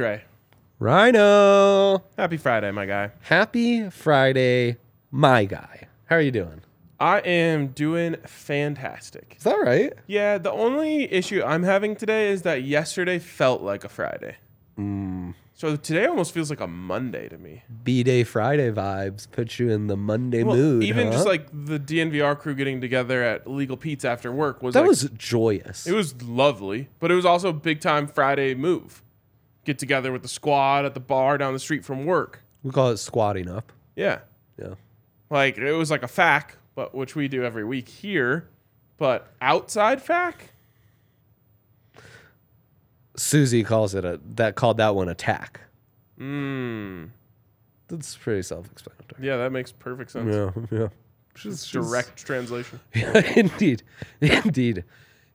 Andre, Rhino. happy Friday, my guy. Happy Friday, my guy. How are you doing? I am doing fantastic. Is that right? Yeah, the only issue I'm having today is that yesterday felt like a Friday. Mm. So today almost feels like a Monday to me. B Day Friday vibes put you in the Monday Well, mood. even huh? just like the DNVR crew getting together at Legal Pete's after work was that like, was joyous. it was lovely, but it was also a big time Friday move. Get together with the squad at the bar down the street from work. we call it squatting up. Yeah. Yeah. Like it was like a FAC, but which we do every week here. But outside FAC? Susie calls it a that called that one attack. Mmm. That's pretty self-explanatory. Yeah, that makes perfect sense. Yeah, yeah. It's direct translation. Yeah, indeed, indeed.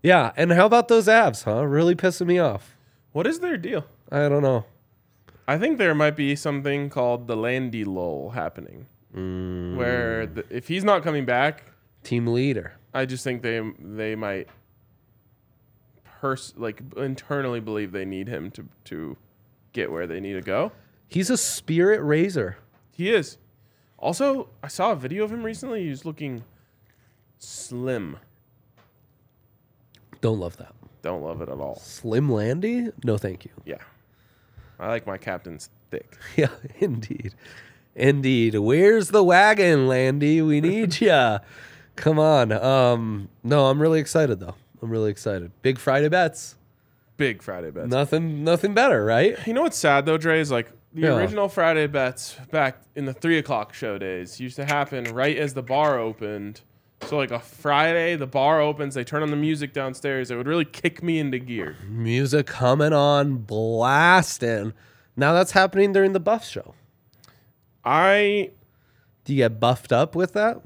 Yeah, and how about those Avs? Huh? Really pissing me off. What is their deal? I don't know. I think there might be something called the Landy lull happening, Mm. where the, if he's not coming back, Team leader. I just think they they might pers- like internally believe they need him to to get where they need to go. He's a spirit raiser. He is. Also, I saw a video of him recently. He was looking slim. Don't love that. Don't love it at all. Slim Landy? No, thank you. Yeah. I like my captains thick. Yeah, indeed. Indeed. Where's the wagon, Landy? We need ya. Come on. Um, no, I'm really excited though. I'm really excited. Big Friday bets. Big Friday bets. Nothing nothing better, right? You know what's sad though, Dre, is like the Yeah. original Friday bets back in the three o'clock show days used to happen right as the bar opened. So like a Friday, the bar opens, they turn on the music downstairs. It would really kick me into gear. Music coming on, blasting. Now that's happening during the buff show. I Do you get buffed up with that?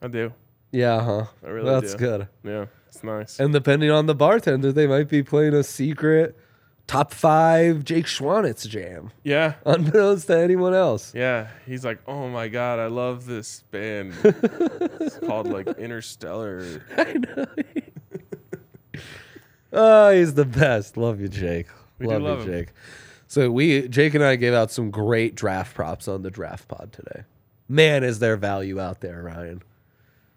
I do. Yeah, huh? I really That's do. good. Yeah, it's nice. And depending on the bartender, they might be playing a secret top five Jake Schwanitz jam, Yeah. unbeknownst to anyone else. Yeah. He's like, Oh my god, I love this band. it's called like Interstellar. I know. oh, he's the best. Love you, Jake. We love, love you, him. Jake. So we, Jake and I, gave out some great draft props on the draft pod today. Man, is there value out there, Ryan?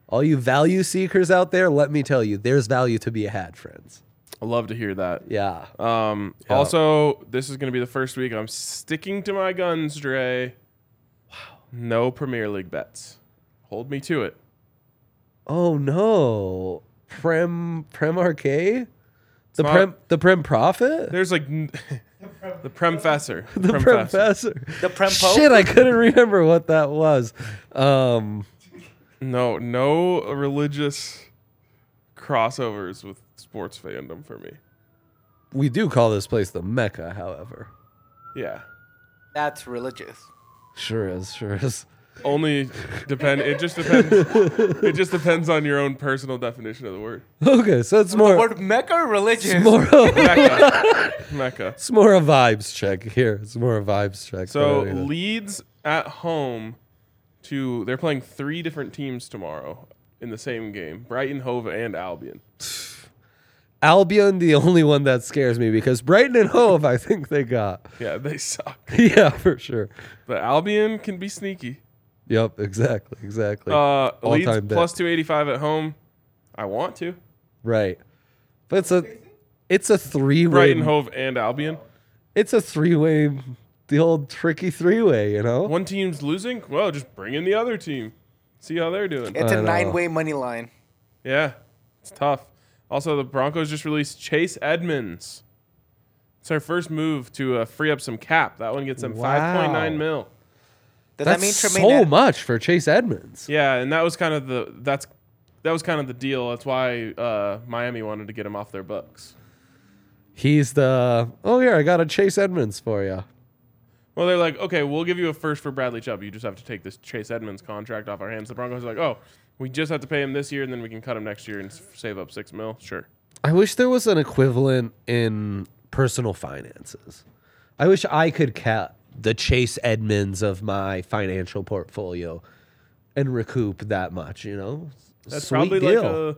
All you value seekers out there, let me tell you, there's value to be had, friends. I love to hear that. Yeah. Um, Yeah. Also, this is going to be the first week I'm sticking to my guns, Dre. Wow. No Premier League bets. Hold me to it. Oh no, Prem Prem Arcade, the not- Prem the Prem Prophet, There's like n- the Premfessor. the Prem Professor. The Prem Pope? Shit, I couldn't remember what that was. Um, No, no religious crossovers with sports fandom for me. we do call this place the Mecca, however. Yeah. That's religious. Sure is, sure is. Only depend. It just depends. it just depends on your own personal definition of the word. Okay, so it's The more word Mecca or religious? more of, Mecca. Mecca. it's more a vibes check here. It's more a vibes check. So than anything. Leeds at home to they're playing three different teams tomorrow in the same game: Brighton, Hove, and Albion. Albion, the only one that scares me because Brighton and Hove, I think they got. Yeah, they suck. yeah, for sure. But Albion can be sneaky. Yep, exactly, exactly. Uh, Leeds All-time bet. plus two eighty five at home. I want to right, but it's a it's a three way. Brighton, Hove, and Albion. It's a three way, the old tricky three way. You know. One team's losing. Well, just bring in the other team. See how they're doing. It's a nine-way money line. Yeah, it's tough. Also, the Broncos just released Chase Edmonds. It's our first move to uh, free up some cap. That one gets them Wow. five point nine mil. Does That's that mean so Ed- much for Chase Edmonds. Yeah, and that was kind of the that's that was kind of the deal. That's why uh, Miami wanted to get him off their books. He's the oh here I got a Chase Edmonds for you. Well, they're like, okay, we'll give you a first for Bradley Chubb. You just have to take this Chase Edmonds contract off our hands. The Broncos are like, oh, we just have to pay him this year, and then we can cut him next year and s- save up six mil. Sure. I wish there was an equivalent in personal finances. I wish I could cat the Chase Edmonds of my financial portfolio and recoup that much, you know? That's Sweet probably deal. like a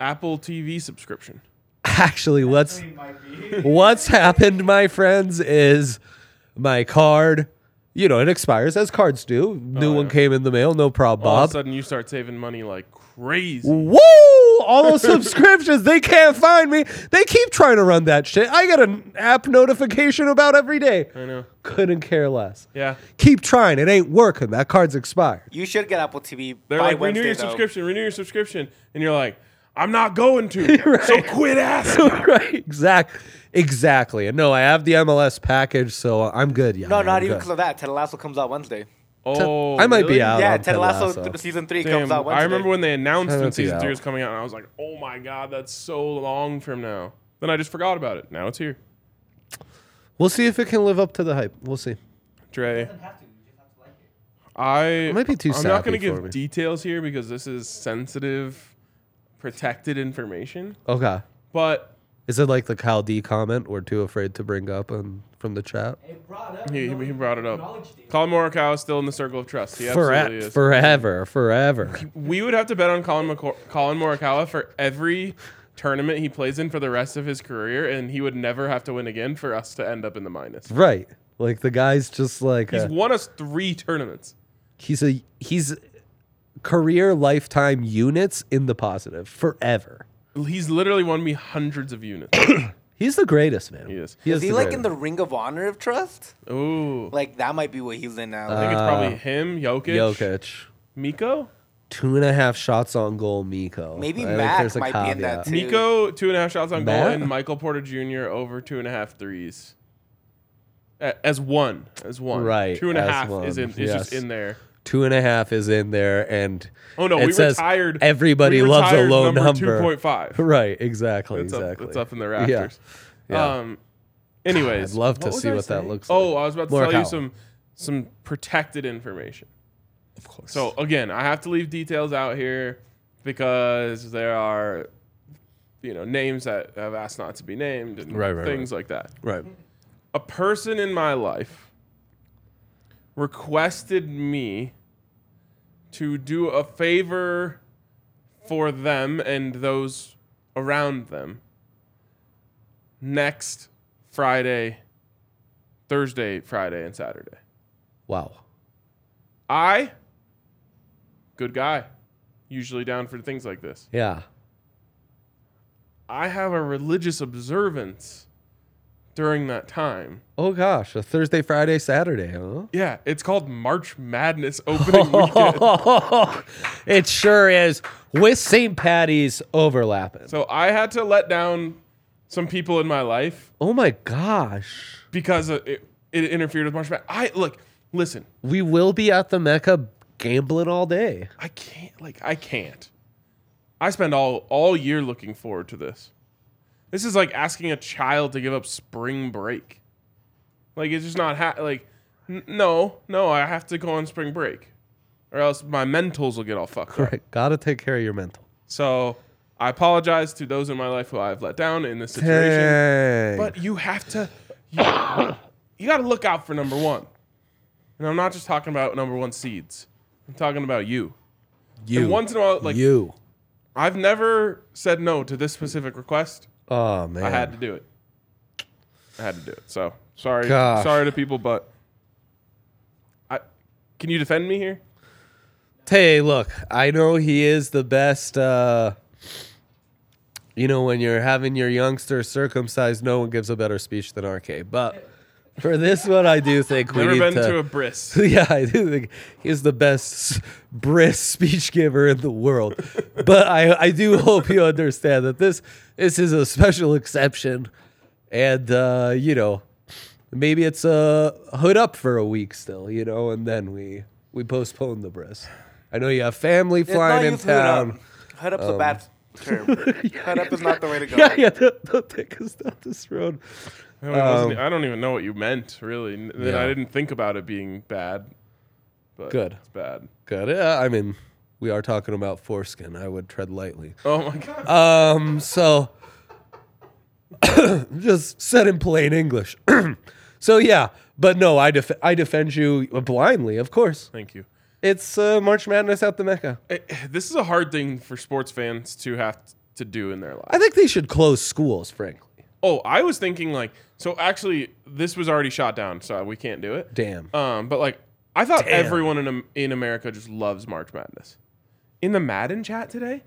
Apple TV subscription. Actually, what's what's happened, my friends, is my card, you know, it expires as cards do. New Oh, one yeah. came in the mail, no problem, All of a sudden, you start saving money like crazy. Woo! All those subscriptions, they can't find me. They keep trying to run that shit. I get an app notification about every day. I know. Couldn't care less. Yeah. Keep trying. It ain't working. That card's expired. You should get Apple TV They're by like, Wednesday, renew your though. subscription, renew your subscription. And you're like, I'm not going to. So quit asking. right. Exact. Exactly. And no, I have the MLS package, so I'm good. Yeah. No, I'm not even good. because of that. Ted Lasso comes out Wednesday. Oh, I might be out. yeah, on Ted Ted Lasso, Lasso. th- season three Damn, comes out Wednesday. I remember when they announced Try when not to be season three was coming out, and I was like, oh my God, that's so long from now. Then I just forgot about it. Now it's here. We'll see if it can live up to the hype. We'll see. Dre. I might be too I'm not going to give me. details here because this is sensitive, protected information. Okay. But Is it like the Cal D comment we're too afraid to bring up and from the chat? he, he brought it up. Collin Morikawa is still in the circle of trust. He absolutely Fore- is. forever, forever. we would have to bet on Collin, McCor- Collin Morikawa for every tournament he plays in for the rest of his career, and he would never have to win again for us to end up in the minus. Right. Like the guy's just like He's a- won us three tournaments. he's a he's career lifetime units in the positive forever. He's literally won me hundreds of units. He's the greatest, man. He is. He Is he the like in the Ring of Honor of Trust? Ooh. Like that might be what he's in now. I think it's Uh, probably him, Jokic, Jokic? Mikko. Two and a half shots on goal, Mikko. Maybe I Mac there's a might be in that too. Mikko, two and a half shots on goal, and Michael Porter Jr. over two and a half threes. As one, as one, Right, Two and a as half one, is in, is just in there. Two and a half is in there, and Oh no, it we says retired. Everybody we loves a retired low number. number. Two point five. Right, exactly, It's exactly. up. It's up in the rafters. Yeah. Um. Anyways, I'd love to see I what that looks Oh, like. Oh, I was about to tell you some some protected information. Of course. So again, I have to leave details out here because there are, you know, names that have asked not to be named and Right, right, things like that. right. A person in my life requested me to do a favor for them and those around them next Friday, Thursday, Friday, and Saturday. Wow. I, good guy, usually down for things like this. Yeah. I have a religious observance during that time. Oh gosh, a Thursday, Friday, Saturday, huh? Yeah, it's called March Madness opening weekend. it sure is. With St. Patty's overlapping. So I had to let down some people in my life Oh my gosh. because it, it, it interfered with March Madness. I look, listen, We will be at the Mecca gambling all day. I can't like I can't. I spend all all year looking forward to this. This is like asking a child to give up spring break. Like it's just not ha- like n- no, no. I have to go on spring break, or else my mentals will get all fucked up. Right. Gotta take care of your mental. So I apologize to those in my life who I've let down in this situation. Dang. But you have to, you, you got to look out for number one. And I'm not just talking about number one seeds. I'm talking about you. you. And once in a while, like you. I've never said no to this specific request. Oh man. I had to do it. I had to do it. So sorry, Gosh. sorry to people, but I can you defend me here? Hey, look, I know he is the best. Uh, you know, when you're having your youngster circumcised, no one gives a better speech than RK. But for this one, I do think we Never need been to. to a bris. yeah, I do think he's the best brisk speech giver in the world. but I, I do hope you understand that this this is a special exception, and uh, you know, maybe it's a hood up for a week still, you know, and then we we postpone the bris. I know you have family It's flying not in use hood up. town. Hood up's a bad term. Hood up is not the way to go. Yeah, yeah, don't, don't take us down this road. I, mean, it I don't even know what you meant, really. Then Yeah. I didn't think about it being bad. But Good. It's bad. Good. Yeah, I mean, we are talking about foreskin. I would tread lightly. Oh my god. Um, so just said in plain English. so yeah, but no, I def- I defend you blindly, of course. Thank you. It's uh, March Madness at the Mecca. Eh, This is a hard thing for sports fans to have to do in their lives. I think they should close schools, frankly. Oh, I was thinking like so. Actually, this was already shot down, so we can't do it. Damn. Um, but like I thought Damn. everyone in in America just loves March Madness. In the Madden chat today,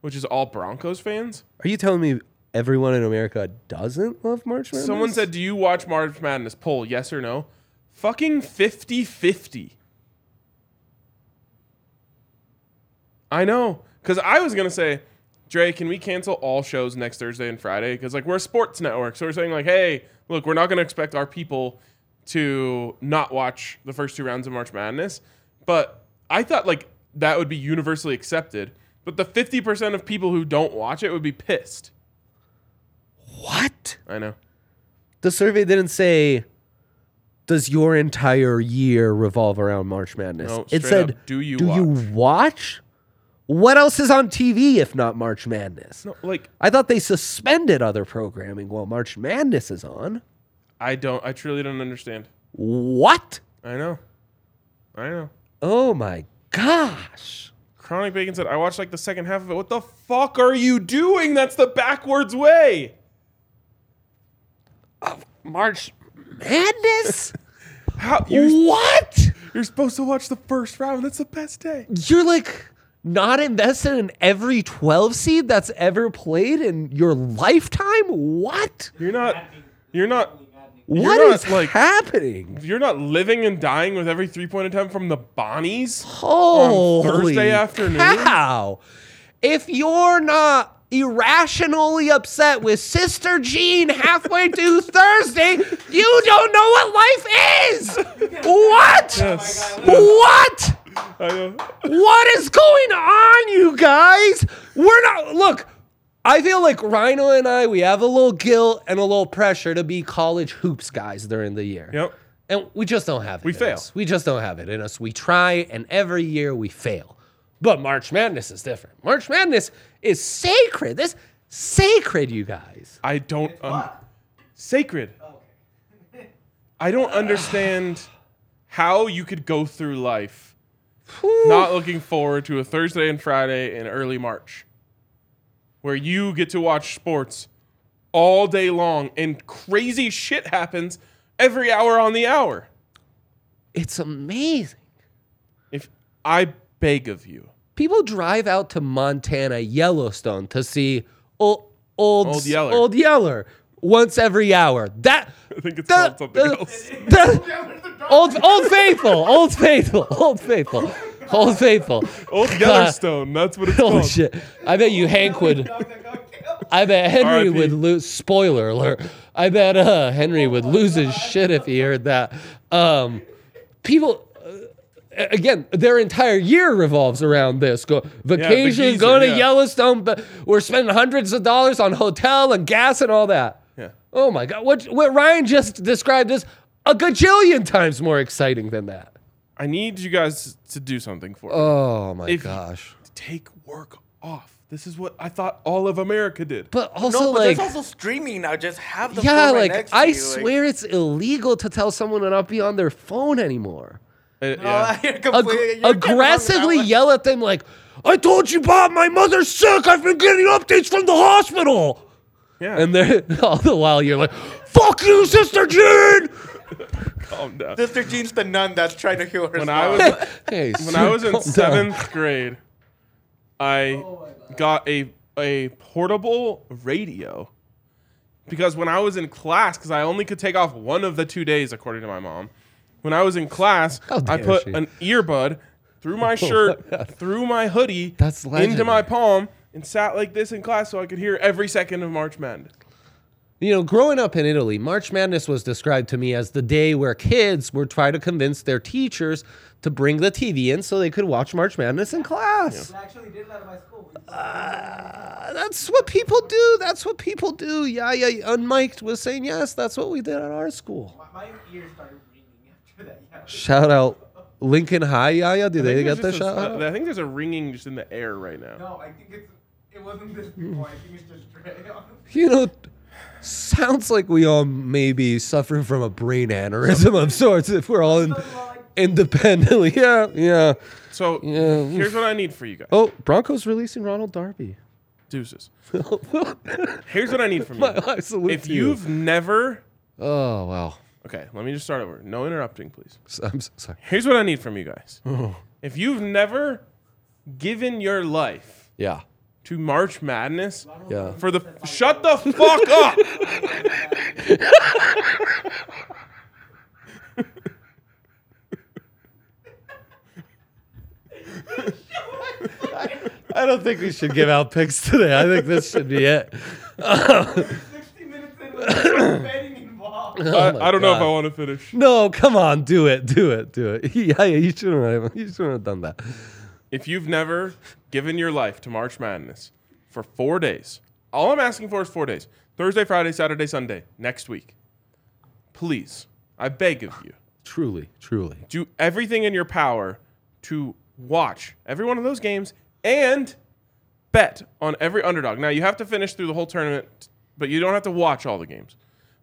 which is all Broncos fans, Are you telling me everyone in America doesn't love March Madness? someone said, "Do you watch March Madness?" Poll, yes or no. Fucking 50-50. I know, because I was gonna say, Dre, can we cancel all shows next Thursday and Friday? Because like we're a sports network, so we're saying like, hey, look, we're not gonna expect our people to not watch the first two rounds of March Madness. But I thought like that would be universally accepted. But the fifty percent of people who don't watch it would be pissed. What? I know. The survey didn't say. Does your entire year revolve around March Madness? No, it said, up, do you do you watch?" What else is on TV if not March Madness? No, like I thought they suspended other programming while March Madness is on. I don't. I truly don't understand. What? I know. I know. Oh my gosh. Chronic Bacon said, I watched like the second half of it. What the fuck are you doing? That's the backwards way. Of March Madness? How you, what? you're supposed to watch the first round. That's the best day. You're like not invested in every 12 seed that's ever played in your lifetime? What? You're not you're not What not, is like- happening? you're not living and dying with every three point attempt from the Bonnies. Holy Thursday afternoon? Cow. If you're not irrationally upset with Sister Jean halfway through Thursday, you don't know what life is. What? Yes. What? I know. What is going on, you guys? We're not. Look, I feel like Rhino and I, we have a little guilt and a little pressure to be college hoops guys during the year. Yep. And we just don't have it. We in fail. us. We just don't have it in us. We try, and every year we fail. But March Madness is different. March Madness is sacred. This sacred, you guys. I don't un- sacred. I don't understand how you could go through life not looking forward to a Thursday and Friday in early March where you get to watch sports all day long and crazy shit happens every hour on the hour. It's amazing. If I beg of you, People drive out to Montana, Yellowstone to see old old Old Yeller. Old Yeller once every hour. That I think it's that- called something that- else. that- old Old Faithful, Old Faithful, Old Faithful, Old Faithful. Old Yellowstone, that's what it's Holy called. shit! I bet you Hank would. I bet Henry would lose. Spoiler alert! I bet uh, Henry would lose his shit if he heard that. Um, people, uh, again, their entire year revolves around this. Go vacation, geezer, go to yeah. Yellowstone, but we're spending hundreds of dollars on hotel and gas and all that. Yeah. Oh my god! What what Ryan just described is a gajillion times more exciting than that. I need you guys to do something for me. Oh my If- gosh. Take work off. This is what I thought all of America did. But also no, but like there's also streaming now. Just have the yeah, phone right like next to I you, like- swear it's illegal to tell someone to not be on their phone anymore. Uh, yeah. you're Ag- completely, you're kinda wrong with that aggressively yell at them like, "I told you, Bob, my mother's sick. I've been getting updates from the hospital." Yeah. And then all the while you're like, "Fuck you, Sister Jean." calm down. Sister Jean's the nun that's trying to heal her. When I was hey, when I was in calm down. seventh grade, I oh got a a portable radio because when I was in class, because I only could take off one of the two days, according to my mom. When I was in class, How I dare put she. an earbud through my oh, shirt, through my hoodie, That's into my palm, and sat like this in class so I could hear every second of March Madness. You know, growing up in Italy, March Madness was described to me as the day where kids were trying to convince their teachers to bring the TV in so they could watch March Madness in class. I actually did that at my school. Uh, that's what people do. That's what people do. Yeah, yeah. Unmiked was saying yes. That's what we did at our school. my, my ears started ringing after that. Yeah. Shout out Lincoln High. Yeah, yeah. Do they get the there's just shout? a- I think there's a ringing just in the air right now. No, I think it's it wasn't this before. I think it's just Dre. You know, sounds like we all may be suffering from a brain aneurysm of sorts if we're all in, independently. Yeah, yeah. So Yeah. here's what I need for you guys. Oh, Broncos releasing Ronald Darby. Deuces. Here's what I need from you. I salute if you. you've never Oh wow. okay, let me just start over. No interrupting, please. S- I'm so sorry. Here's what I need from you guys. Oh. If you've never given your life Yeah. To March Madness Yeah. for the shut the fuck up. I don't think we should give out picks today. I think this should be it. 60 minutes in with betting involved. Oh I, I don't know if I want to finish. No, come on, do it, do it, do it. Yeah, yeah, you shouldn't have. You shouldn't have done that. If you've never given your life to March Madness for four days, all I'm asking for is four days Thursday, Friday, Saturday, Sunday, next week. Please, I beg of you, Truly, truly. do everything in your power to watch every one of those games and bet on every underdog. Now, you have to finish through the whole tournament, but you don't have to watch all the games.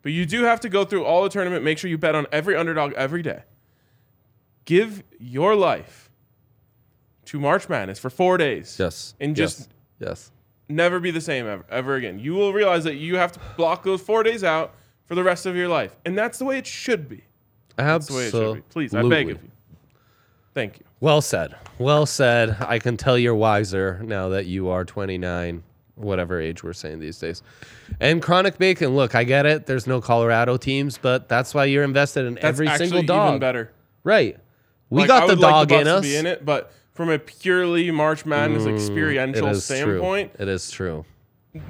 But you do have to go through all the tournament, make sure you bet on every underdog every day. Give your life to March Madness for four days. Yes. And just yes. never be the same ever, ever again. You will realize that you have to block those four days out for the rest of your life. And that's the way it should be. That's the way it should be. Please, I beg of you. Thank you. Well said. Well said. I can tell you're wiser now that you are 29, whatever age we're saying these days. And Chronic Bacon, look, I get it. There's no Colorado teams, but that's why you're invested in That's every single dog. even better. Right. We Like, got the would like dog the in us. to be in it, but from a purely March Madness It experiential standpoint, true. It is true.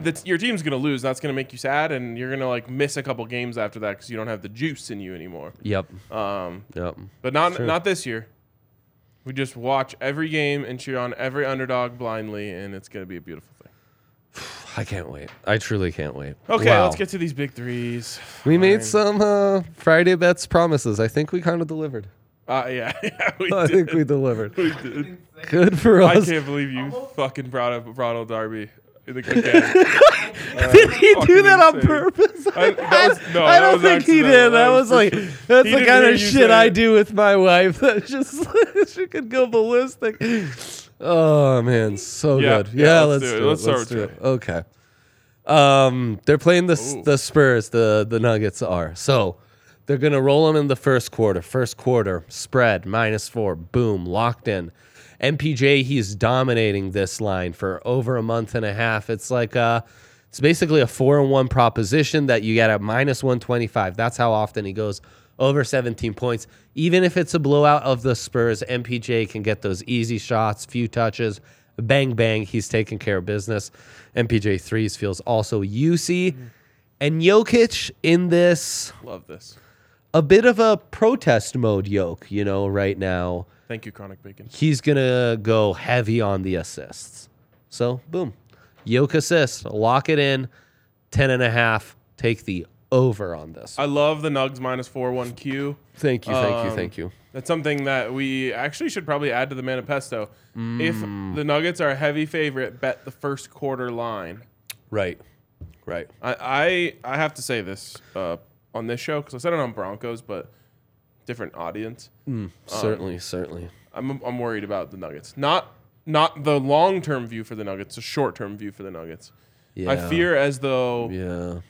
that's your team's gonna lose. That's gonna make you sad, and you're gonna like miss a couple games after that because you don't have the juice in you anymore. Yep. Um, Yep. but not not this year. We just watch every game and cheer on every underdog blindly, and it's gonna be a beautiful thing. I can't wait. I truly can't wait. Okay, Wow. let's get to these big threes. We made some uh, Friday bets promises. I think we kind of delivered. Uh, yeah, yeah, we I did. think we delivered. We did. Good for us. I us. can't believe you fucking brought up Ronald Darby. in the again. Did he do fucking that on insane. purpose? I- that was- no, I that don't was think he accidental. did. That That was was like sure. that's He the didn't kind hear of you shit say I it. do with my wife. That just she could go ballistic. Oh man, so Yeah, good. yeah, Yeah, let's let's, do it. do it. Let's start Let's do with it. Okay. Um, they're playing the S- Ooh. the Spurs. The the Nuggets are so. They're gonna roll them in the first quarter. First quarter spread minus four. Boom, locked in. MPJ, he's dominating this line for over a month and a half. It's like uh it's basically a four and one proposition that you get at minus one twenty five. That's how often he goes over 17 points. Even if it's a blowout of the Spurs, MPJ can get those easy shots, few touches, bang bang. He's taking care of business. MPJ threes feels also UC. And Jokic in this Love this. A bit of a protest mode yoke, you know, right now. Thank you, Chronic Bacon. He's gonna go heavy on the assists. So boom. Yoke assist. Lock it in. Ten and a half. Take the over on this. I love the Nugs minus four one Q. thank you, thank you, Um, thank you. That's something that we actually should probably add to the manifesto. If Mm. the Nuggets are a heavy favorite, bet the first quarter line. Right, right. I I, I have to say this uh, on this show because I said it on Broncos, but different audience. Hmm, um, certainly, certainly. I'm I'm worried about the Nuggets. Not not the long term view for the Nuggets, the short term view for the Nuggets. Yeah. I fear as though Yeah.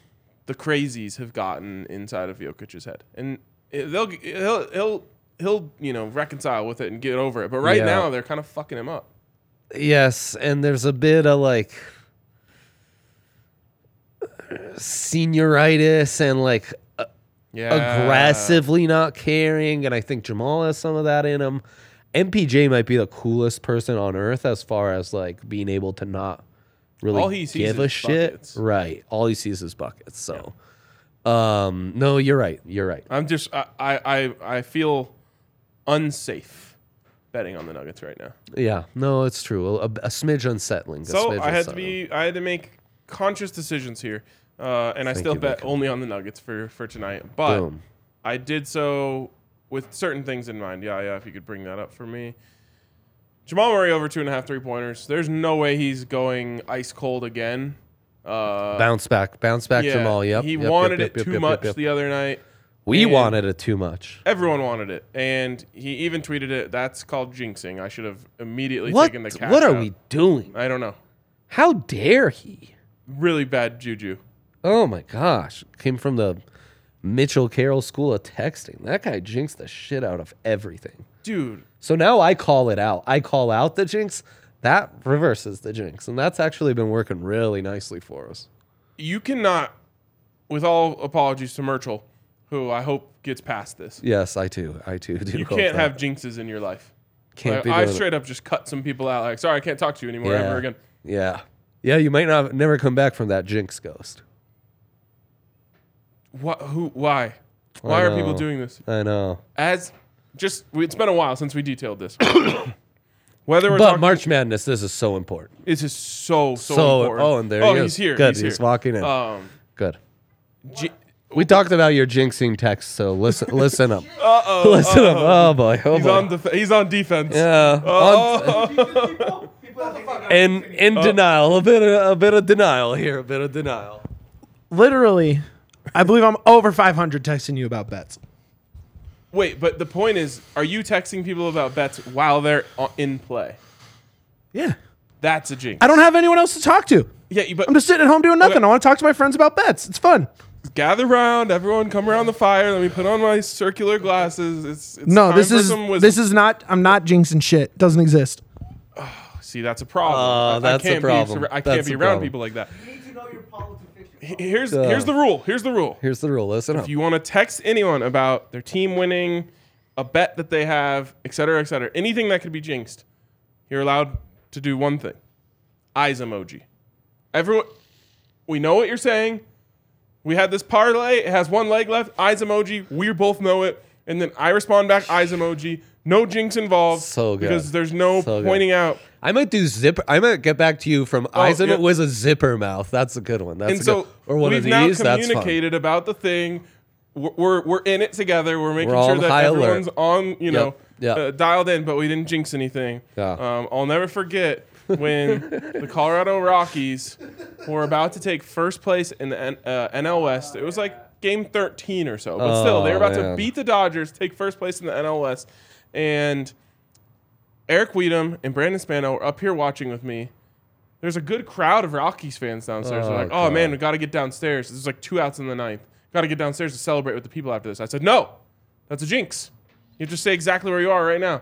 the crazies have gotten inside of Jokic's head, and they'll he'll he'll he'll you know reconcile with it and get over it. But right Yeah. now they're kind of fucking him up. Yes, and there's a bit of like senioritis and like Yeah, aggressively not caring, and I think Jamal has some of that in him. MPJ might be the coolest person on earth as far as like being able to not really All he sees give a is shit. buckets. Right. All he sees is buckets. So um no, you're right. You're right. I'm just I, I I I feel unsafe betting on the Nuggets right now. Yeah. No, it's true. A, a smidge unsettling. a So smidge I had to unsettling. be I had to make conscious decisions here, uh, and I still you, bet only on the Nuggets for for tonight. But Boom. I did so with certain things in mind. Yeah, yeah. If you could bring that up for me. Jamal Murray over two and a half three pointers. There's no way he's going ice cold again. Uh, Bounce back. Bounce back yeah, Jamal. Yep. he yep, wanted yep, it too much the other night. We wanted it too much. Everyone wanted it, and he even tweeted it. That's called jinxing. I should have immediately What? taken the cash. What are out. we doing? I don't know. How dare he? Really bad juju. Oh my gosh. Came from the Mitchell Carroll School of Texting. That guy jinxed the shit out of everything. Dude, So now I call it out. I call out the jinx. That reverses the jinx. And that's actually been working really nicely for us. you cannot, with all apologies to Merchel, who I hope gets past this. Yes, I too. I too do. You can't have jinxes in your life. Can't Like, be I straight up just cut some people out. Like, sorry, I can't talk to you anymore yeah. ever again. Yeah. Yeah, you might not never come back from that jinx ghost. What? Who? Why? Why are people know. doing this? I know. As just, it's been a while since we detailed this. Whether we're But talking, March Madness, this is so important. this is so so, So- important. oh, and there oh, he he's here. Good, He's, he's here. walking in. Um, Good. G- We talked about your jinxing text, so listen listen up. Uh-oh, listen up. Oh boy. Oh he's boy. on def- he's on defense. yeah. Oh. People, people have to in in denial, a bit of, a bit of denial here, a bit of denial. Literally, I believe I'm over 500 texting you about bets. Wait, but the point is, are you texting people about bets while they're o- in play? Yeah. That's a jinx. I don't have anyone else to talk to. Yeah, you- but I'm just sitting at home doing nothing. Okay. I want to talk to my friends about bets. It's fun. gather around, everyone, come around the fire. Let me put on my circular glasses. It's, it's No, time this for is some wisdom. this is not. I'm not jinxing shit. Doesn't exist. Oh, see, that's a problem. Oh, I- I that's a can't problem. Be, sur- I can't That's be a around problem. people like that. You need to know your politics. H- Here's Uh. here's the rule. Here's the rule. Here's the rule. Listen up. If you want to text anyone about their team winning, a bet that they have, et cetera, et cetera, anything that could be jinxed, you're allowed to do one thing: eyes emoji. Everyone, we know what you're saying. We had this parlay. It has one leg left. Eyes emoji. We both know it. And then I respond back. Eyes emoji. No jinx involved. So good. Because there's no So good. pointing out. I might do zipper. I might get back to you from eyes and yeah. it was a zipper mouth. That's a good one. That's and a so good, or one we've of now these. That's fun. communicated about the thing. We're, we're we're in it together. We're making We're all sure that high alert. everyone's on, you know. Uh, dialed in, but we didn't jinx anything. Yeah. Um, I'll never forget when the Colorado Rockies were about to take first place in the N- uh, NL West. It was like game 13 or so, but still, they were Oh, about to beat the Dodgers, take first place in the NL West, and Eric Weedham and Brandon Spano are up here watching with me. There's a good crowd of Rockies fans downstairs. They're Oh, like, oh God. man, we got to get downstairs. There's like two outs in the ninth. Got to get downstairs to celebrate with the people after this. I said, no, that's a jinx. You just stay exactly where you are right now.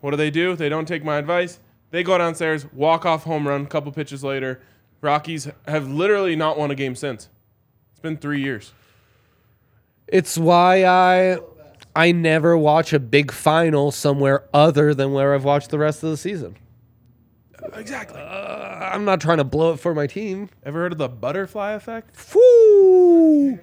What do they do? They don't take my advice. They go downstairs, walk off home run, couple pitches later. Rockies have literally not won a game since. It's been three years. It's why I I never watch a big final somewhere other than where I've watched the rest of the season. Exactly. Uh, I'm not trying to blow it for my team. Ever heard of the butterfly effect? Woo!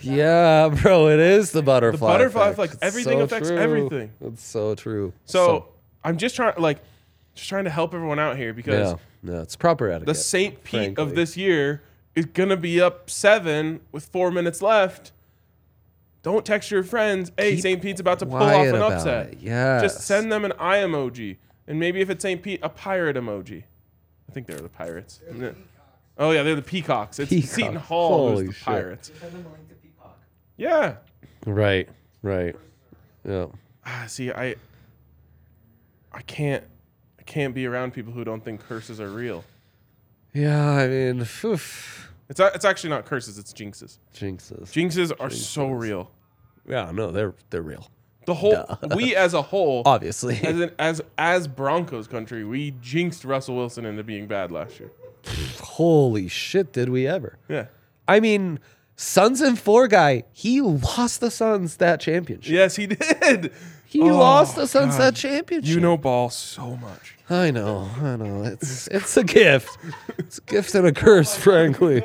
Yeah, bro, it is the butterfly. The butterfly effect. effect. Everything so affects true. everything. That's so true. So, I'm just trying, like, just trying to help everyone out here because yeah, yeah, it's proper etiquette. the St. Pete of this year is gonna be up seven with four minutes left, don't text your friends. Hey, Keep St. Pete's about to pull off an upset. Yeah. Just send them an eye emoji, and maybe if it's St. Pete, a pirate emoji. I think they're the pirates. Yeah. Oh yeah, they're the peacocks. It's Peacock. Seton Hall who's the shit. pirates. Yeah. Right. Right. Yeah. Ah, see, I, I can't, I can't be around people who don't think curses are real. Yeah. I mean, oof, It's it's actually not curses, it's jinxes. jinxes. Jinxes are so real. yeah. No, they're they're real. The whole we as a whole, Obviously. as as as Broncos country, we jinxed Russell Wilson into being bad last year. Holy shit! Did we ever? Yeah. I mean, Suns and four guy. He lost the Suns that championship. Yes, he did. He Oh, lost the Sunset God. championship. You know ball so much. I know, I know. It's it's a gift. It's a gift and a curse, frankly.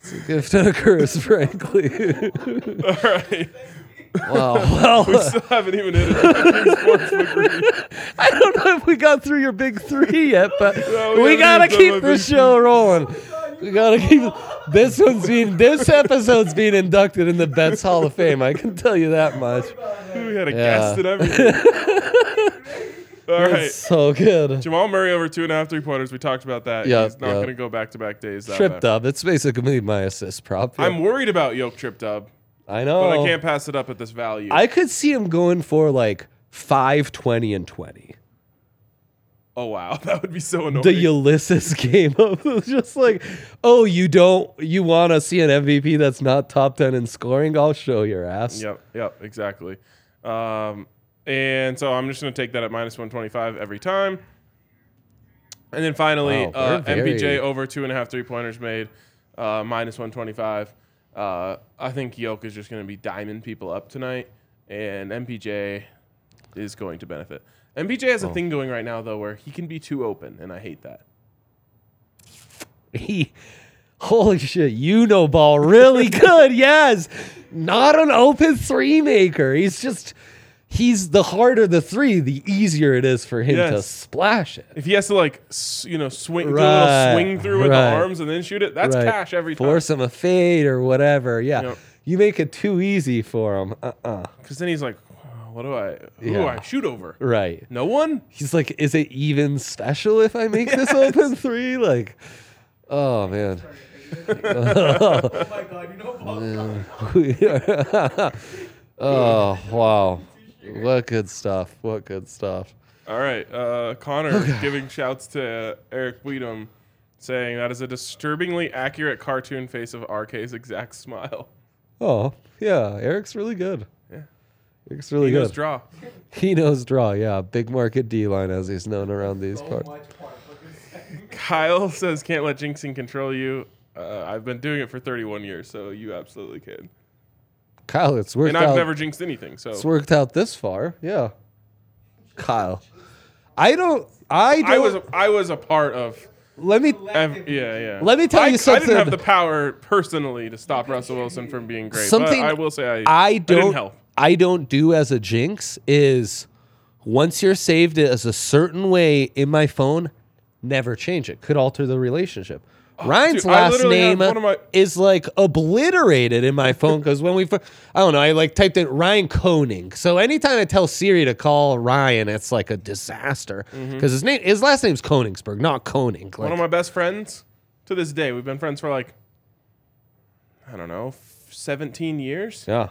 It's a gift and a curse, frankly. All right. wow. Well, We still haven't even hit it. I don't know if we got through your big three yet, but No, we we, haven't gotta keep this show rolling. We gotta keep this one's being this episode's being inducted in the Bets Hall of Fame. I can tell you that much. we had a guest and everything. All right. It's so good. Jamal Murray over two and a half three pointers. We talked about that. Yeah, He's not yeah. going to go back to back days. Tripped up. It's basically my assist prop. I'm worried about Yoke tripped up, I know. but I can't pass it up at this value. I could see him going for like 5, 20, and 20. Oh wow, that would be so annoying. The Ulysses game of just like, oh, you don't, you want to see an MVP that's not top 10 in scoring? I'll show your ass. Yep, yep, exactly. Um, and so I'm just going to take that at minus 125 every time. And then finally, Wow, uh, very- MPJ over two and a half three pointers made, uh, minus 125. Uh, I think Yoke is just going to be diamond people up tonight, and MPJ is going to benefit. MPJ has a Oh. thing going right now, though, where he can be too open, and I hate that. He, holy shit, you know ball really good. Yes. Not an open three maker. He's just, he's the harder the three, the easier it is for him to splash it. If he has to like, you know, swing, do a Right, little swing through with the arms and then shoot it, that's Right. cash every time. Force him a fade or whatever. Yeah. Yep. You make it too easy for him. Uh uh Because then he's like, what do I, who do Yeah. I shoot over? Right. No one? He's like, is it even special if I make this open three? Like, oh man. Oh my god, you know ball. oh wow. What good stuff. What good stuff. All right. Uh, Connor giving shouts to Eric Weedham saying that is a disturbingly accurate cartoon face of RK's exact smile. Oh, yeah. Eric's really good. Yeah. Eric's really He good. knows draw. He knows draw. Yeah. Big market D line as he's known around these So parts. much part for this second. Kyle says can't let jinxing control you. Uh, I've been doing it for 31 years, so you absolutely can. Kyle, it's worked And I've out. never jinxed anything, so it's worked out this far. Yeah. Kyle. I don't I don't I was I was a part of. let me ev- yeah, yeah. Let me tell I, you I something. didn't have the power personally to stop Russell Wilson from being great. Something but I will say I I didn't don't help. I don't do as a jinx is once you're saved as a certain way in my phone, never change it. Could alter the relationship. Ryan's Oh, dude, last name my- is like obliterated in my phone because when we, I don't know, I like typed in Ryan Koning. So anytime I tell Siri to call Ryan, it's like a disaster because his name, his last name's Koenigsberg, not Koning. Mm-hmm. One of my best friends to this day. We've been friends for like I don't know, 17 years. yeah,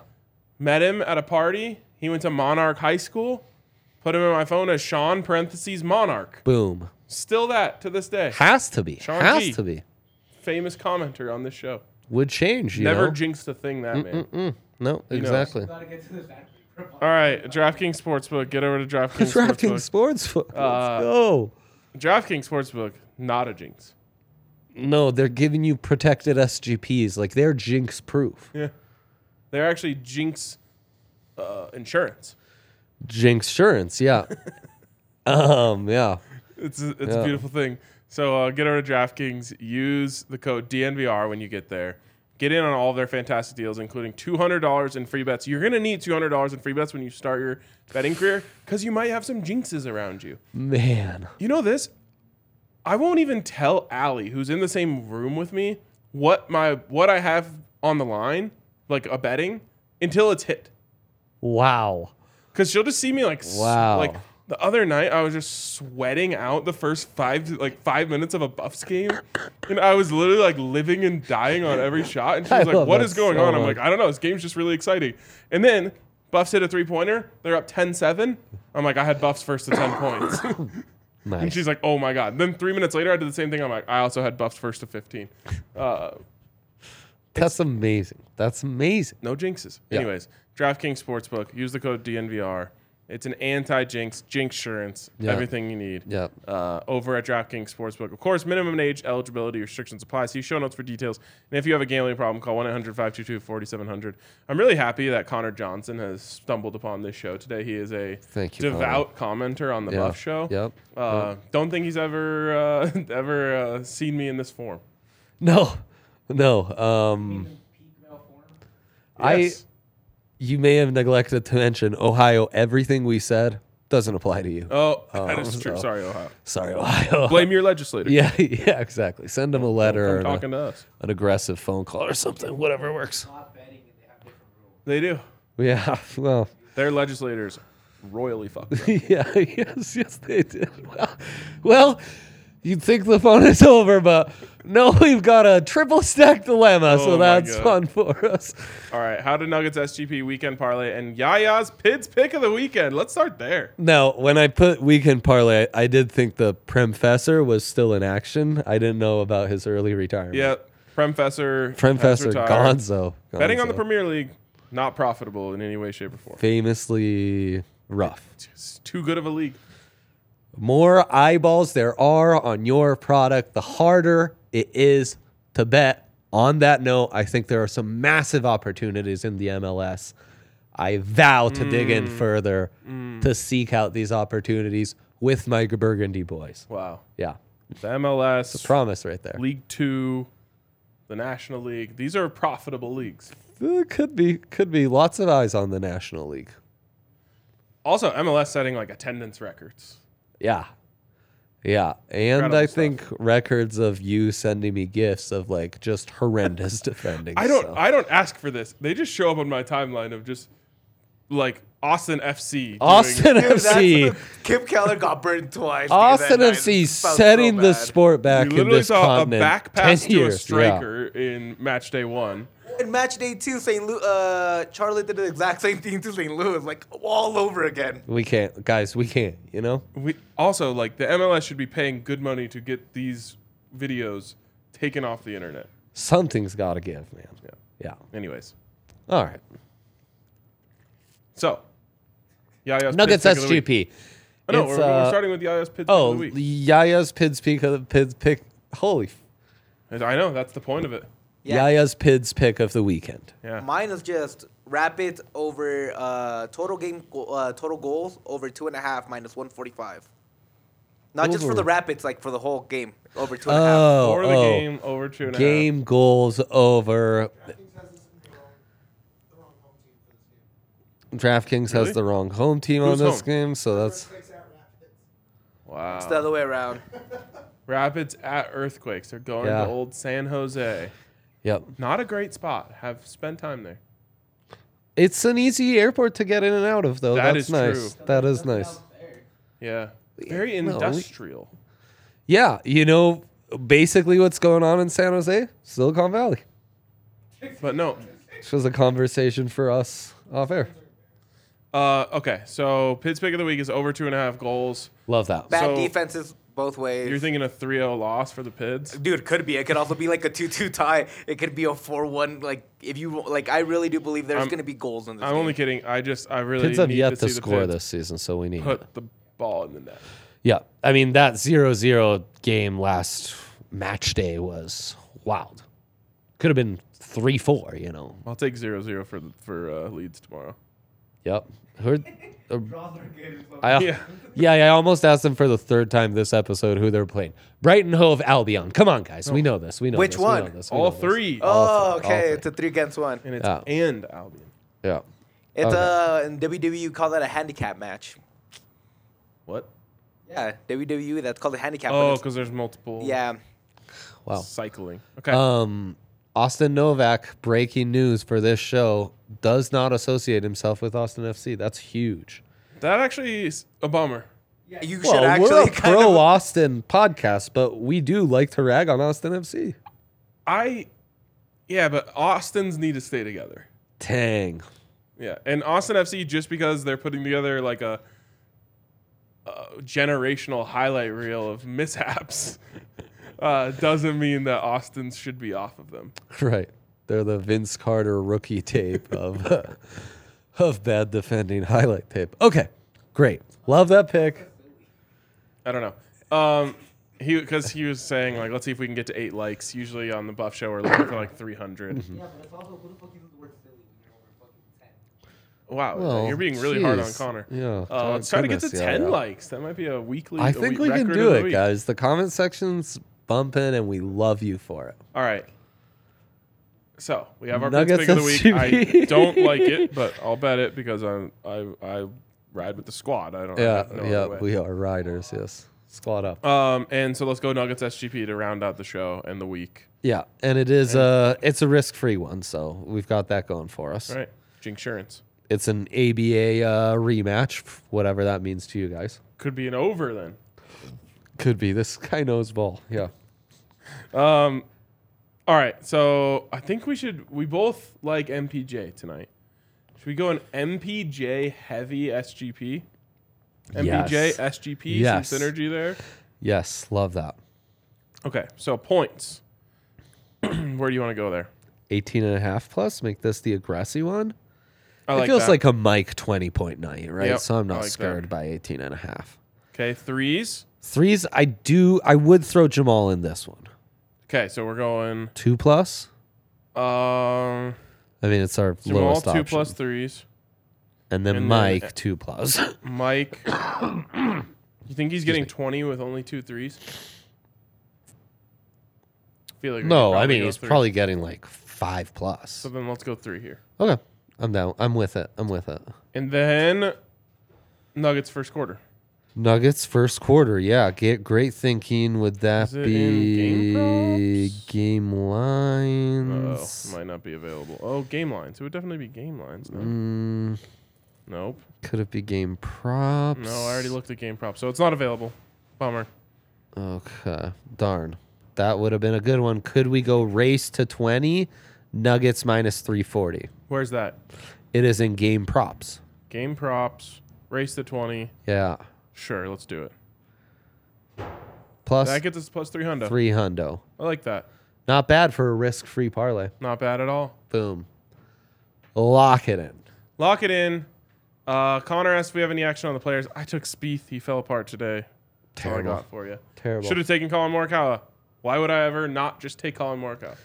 Met him at a party. He went to Monarch High School. Put him in my phone as Sean parentheses Monarch. boom, Still that to this day. has to be, Sean has G. to be, Famous commenter on this show. would change. You Never know? jinxed a thing that man. no, knows. exactly. Gotta get to. All right, DraftKings Sportsbook. Get over to DraftKings DraftKings Sportsbook. Sports. Let's Uh, go. DraftKings Sportsbook, not a jinx. No, they're giving you protected SGPs. Like they're jinx proof. Yeah. They're actually jinx uh, insurance. Jinx insurance, yeah. um, yeah. It's a, it's a beautiful thing. So uh, get over to DraftKings. Use the code DNVR when you get there. Get in on all of their fantastic deals, including $200 in free bets. You're going to need $200 in free bets when you start your betting career because you might have some jinxes around you. Man. You know this? I won't even tell Allie, who's in the same room with me, what my what I have on the line, like a betting, until it's hit. Wow. Cause she'll just see me like s- Wow. like the other night I was just sweating out the first five like five minutes of a Buffs game, and I was literally like living and dying on every shot. And she I was like, love "What that is going so on?" I'm much. like, "I don't know. This game's just really exciting." And then Buffs hit a three pointer. They're up 10-7. I'm like, I had Buffs first to ten points, and Nice. she's like, "Oh my god." Then three minutes later, I did the same thing. I'm like, I also had Buffs first to fifteen. Uh, That's amazing. That's amazing. No jinxes. Yeah. Anyways, DraftKings Sportsbook. Use the code DNVR. It's an anti-jinx, jinx insurance, Yeah. everything you need. Yeah. Uh, over at DraftKings Sportsbook. Of course, minimum age, eligibility restrictions apply. See show notes for details. And if you have a gambling problem, call 1-800-522-4700. I'm really happy that Connor Johnson has stumbled upon this show today. He is a Thank you, devout commenter on the Yeah. Buff Show. Yep. Uh, Don't think he's ever uh, ever uh, seen me in this form. No. No. Um I Yes. you may have neglected to mention Ohio everything we said doesn't apply to you. Oh, that Oh, is true. so- Sorry, Ohio. Sorry, Ohio. Blame your legislator. Yeah, yeah, exactly. Send them a letter Come or an, talking to us. an aggressive phone call or something. Whatever works. They do. Yeah. Well, Their legislators royally fucked up. yeah, yes, yes, they did. Well, well, you'd think the fun is over, but no, we've got a triple stack dilemma, Oh so my that's God. fun for us. All right, how to Nuggets SGP weekend parlay and Yaya's Pids pick of the weekend. Let's start there. Now, when I put weekend parlay, I, did think the Premfessor was still in action. I didn't know about his early retirement. Yep. Premfessor. has Premfessor retired. Gonzo. Betting on the Premier League, not profitable in any way, shape, or form. Famously rough. It's too good of a league. More eyeballs there are on your product, the harder it is to bet. On that note, I think there are some massive opportunities in the MLS. I vow to dig in further to seek out these opportunities with my Burgundy boys. Wow. Yeah, The MLS, The promise right there. League Two, the National League. These are profitable leagues. Uh, could be, could be lots of eyes on the National League. Also, MLS setting like attendance records. Yeah. Yeah. And Incredible I stuff. think records of you sending me gifts of like just horrendous defending. I don't. so. I don't ask for this. They just show up on my timeline of just like Austin FC. Austin Dude, that's FC. the- Kim Keller got burned twice. Austin. FC setting so the sport back We in literally this saw continent. a back pass 10 to a years, yeah. striker in match day one. In match day two, St. Louis, uh, Charlotte did the exact same thing to St. Louis, like all over again. We can't, guys. We can't. You know. We also like the MLS should be paying good money to get these videos taken off the internet. Something's got to give, man. Yeah. Yeah. Anyways, All right. so Yaya's Nuggets Pids pick week. SGP. Oh, no, It's, we're, we're uh, starting with Yaya's Pids Oh, pick of the week. Yaya's Pids pick of the Pids pick. Holy. f- I know that's the point of it. Yeah. Yaya's Pids pick of the weekend. Yeah. Mine is just Rapids over uh, total game go- uh, total goals over two and a half minus one forty five. Not just for Over. the Rapids, like for the whole game over two and a half. Oh, Over the oh. game, over two and a half. Game goals over. DraftKings Really? has the wrong home team Who's on this home? game, so that's Wow. It's the other way around. Rapids at Earthquakes. They're going Yeah. to old San Jose. Yep. Not a great spot. Have spent time there. It's an easy airport to get in and out of, though. That That's is nice. true. That is nice. Yeah. Very No, industrial. Yeah, you know, basically what's going on in San Jose, Silicon Valley. But no. This was a conversation for us off air. Uh, okay, so Pids pick of the week is over two and a half goals. Love that. Bad So- defenses both ways. You're thinking a 3-0 loss for the Pids? Dude, it could be. It could also be like a two-two tie. It could be a four-one. Like if you like, I really do believe there's I'm- going to be goals in this. I'm game. only kidding. I just I really Kids have yet to, to, see the score Pids this season, so we need put the ball in the net. Yeah, I mean that 0-0 game last match day was wild. Could have been three four. You know. I'll take 0-0 for for uh, Leeds tomorrow. Yep. Who? Uh, I, Yeah. yeah. I almost asked them for the third time this episode who they're playing. Brighton Hove Albion. Come on, guys. We know this. We know Which this. We know one? this. We All know this. three. Oh, All three, okay. three. It's a three against one. and it's Yeah. and Albion. Yeah. It's Okay. uh in WWE you call that a handicap match. What? Yeah, WWE that's called a handicap. when Oh, it's- because there's multiple yeah. Wow. cycling. Okay. Um, Austin Novak, breaking news for this show, does not associate himself with Austin FC. That's huge. That actually is a bummer. Yeah, you should actually we're a kind pro of. Austin podcast, but we do like to rag on Austin FC. I, yeah, but Austin's need to stay together. Tang. Yeah, and Austin FC just because they're putting together like a, a generational highlight reel of mishaps uh, doesn't mean that Austin's should be off of them. Right. They're the Vince Carter rookie tape of of bad defending highlight tape. Okay. Great. Love that pick. I don't know. Um, he because he was saying like, let's see if we can get to eight likes. Usually on the Buff Show, we're looking for like three hundred. Yeah, but it's also who the fuck uses the word Philly when you're over fucking ten? Wow, Well, you're being really hard on jeez. Connor. Yeah. Uh, let's try to get to goodness, yeah, ten yeah. likes. That might be a weekly. I a think week we can record do of the it, week. guys. The comment section's bumping and we love you for it. All right. So we have our Nuggets pick of the week. I don't like it, but I'll bet it because I'm I I ride with the squad. I don't. Yeah, no yeah, we are riders, yes. Squad up. Um, and so let's go Nuggets SGP to round out the show and the week. yeah, and it is uh it's a risk-free one, so we've got that going for us. All right, Jinxurance It's an ABA uh, rematch, whatever that means to you guys. could be an over then. Could be. This guy knows ball. Yeah. Um, all right. So I think we should. We both like MPJ tonight. Should we go an MPJ heavy SGP? MPJ Yes. SGP Yes. some synergy there. Yes, love that. Okay, so points. Where do you want to go there? 18 and a half plus, make this the aggressive one. I it feels that. like a Mike 20 point night, right? Yep, so I'm I not like that. scared by 18 and a half. okay threes. Threes, I do, I would throw Jamal in this one. Okay, so we're going. Two plus. Um, I mean, it's our Jamal lowest two option. plus threes. and then and then- Mike two plus. Mike. you think he's getting twenty with only two threes? feel like we no, could I probably mean go he's three. probably getting like five plus. So then let's go three here, Okay, I'm down. I'm with it. I'm with it. and then Nuggets first quarter. Nuggets first quarter. Yeah, get great thinking. Would that Is it in be game props? game Oh, might not be available. Oh, game lines. It would definitely be game lines. No, Mm, nope. could it be game props? No, I already looked at game props, so it's not available. Bummer. Okay, darn. That would have been a good one. Could we go race to twenty? Nuggets minus three forty. Where's that? It is in game props. Game props. Race to twenty. Yeah, Sure, let's do it. plus That gets us plus three hundred. three hundo. I like that. Not bad for a risk-free parlay. Not bad at all. Boom. Lock it in. Lock it in. Uh, Connor asked if we have any action on the players. I took Spieth. He fell apart today. That's all I Terrible. got for you. Terrible. Should have taken Collin Morikawa. Why would I ever not just take Collin Morikawa?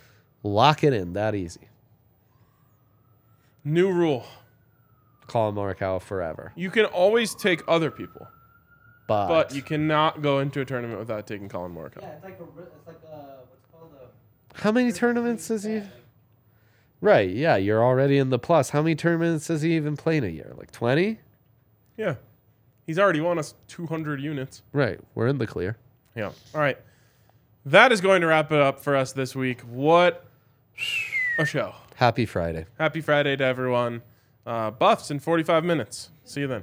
Lock it in. That easy. New rule. Collin Morikawa forever. You can always take other people, But, but you cannot go into a tournament without taking Collin Morikawa. Yeah, it's like a, it's like a, what's called a. how many tournaments does he? Right. Yeah, you're already in the plus. How many tournaments does he even play in a year? Like twenty? Yeah. He's already won us 200 units. Right. We're in the clear. Yeah. All right. That is going to wrap it up for us this week. What a show. Happy Friday. Happy Friday to everyone. Uh, buffs in 45 minutes. See you then.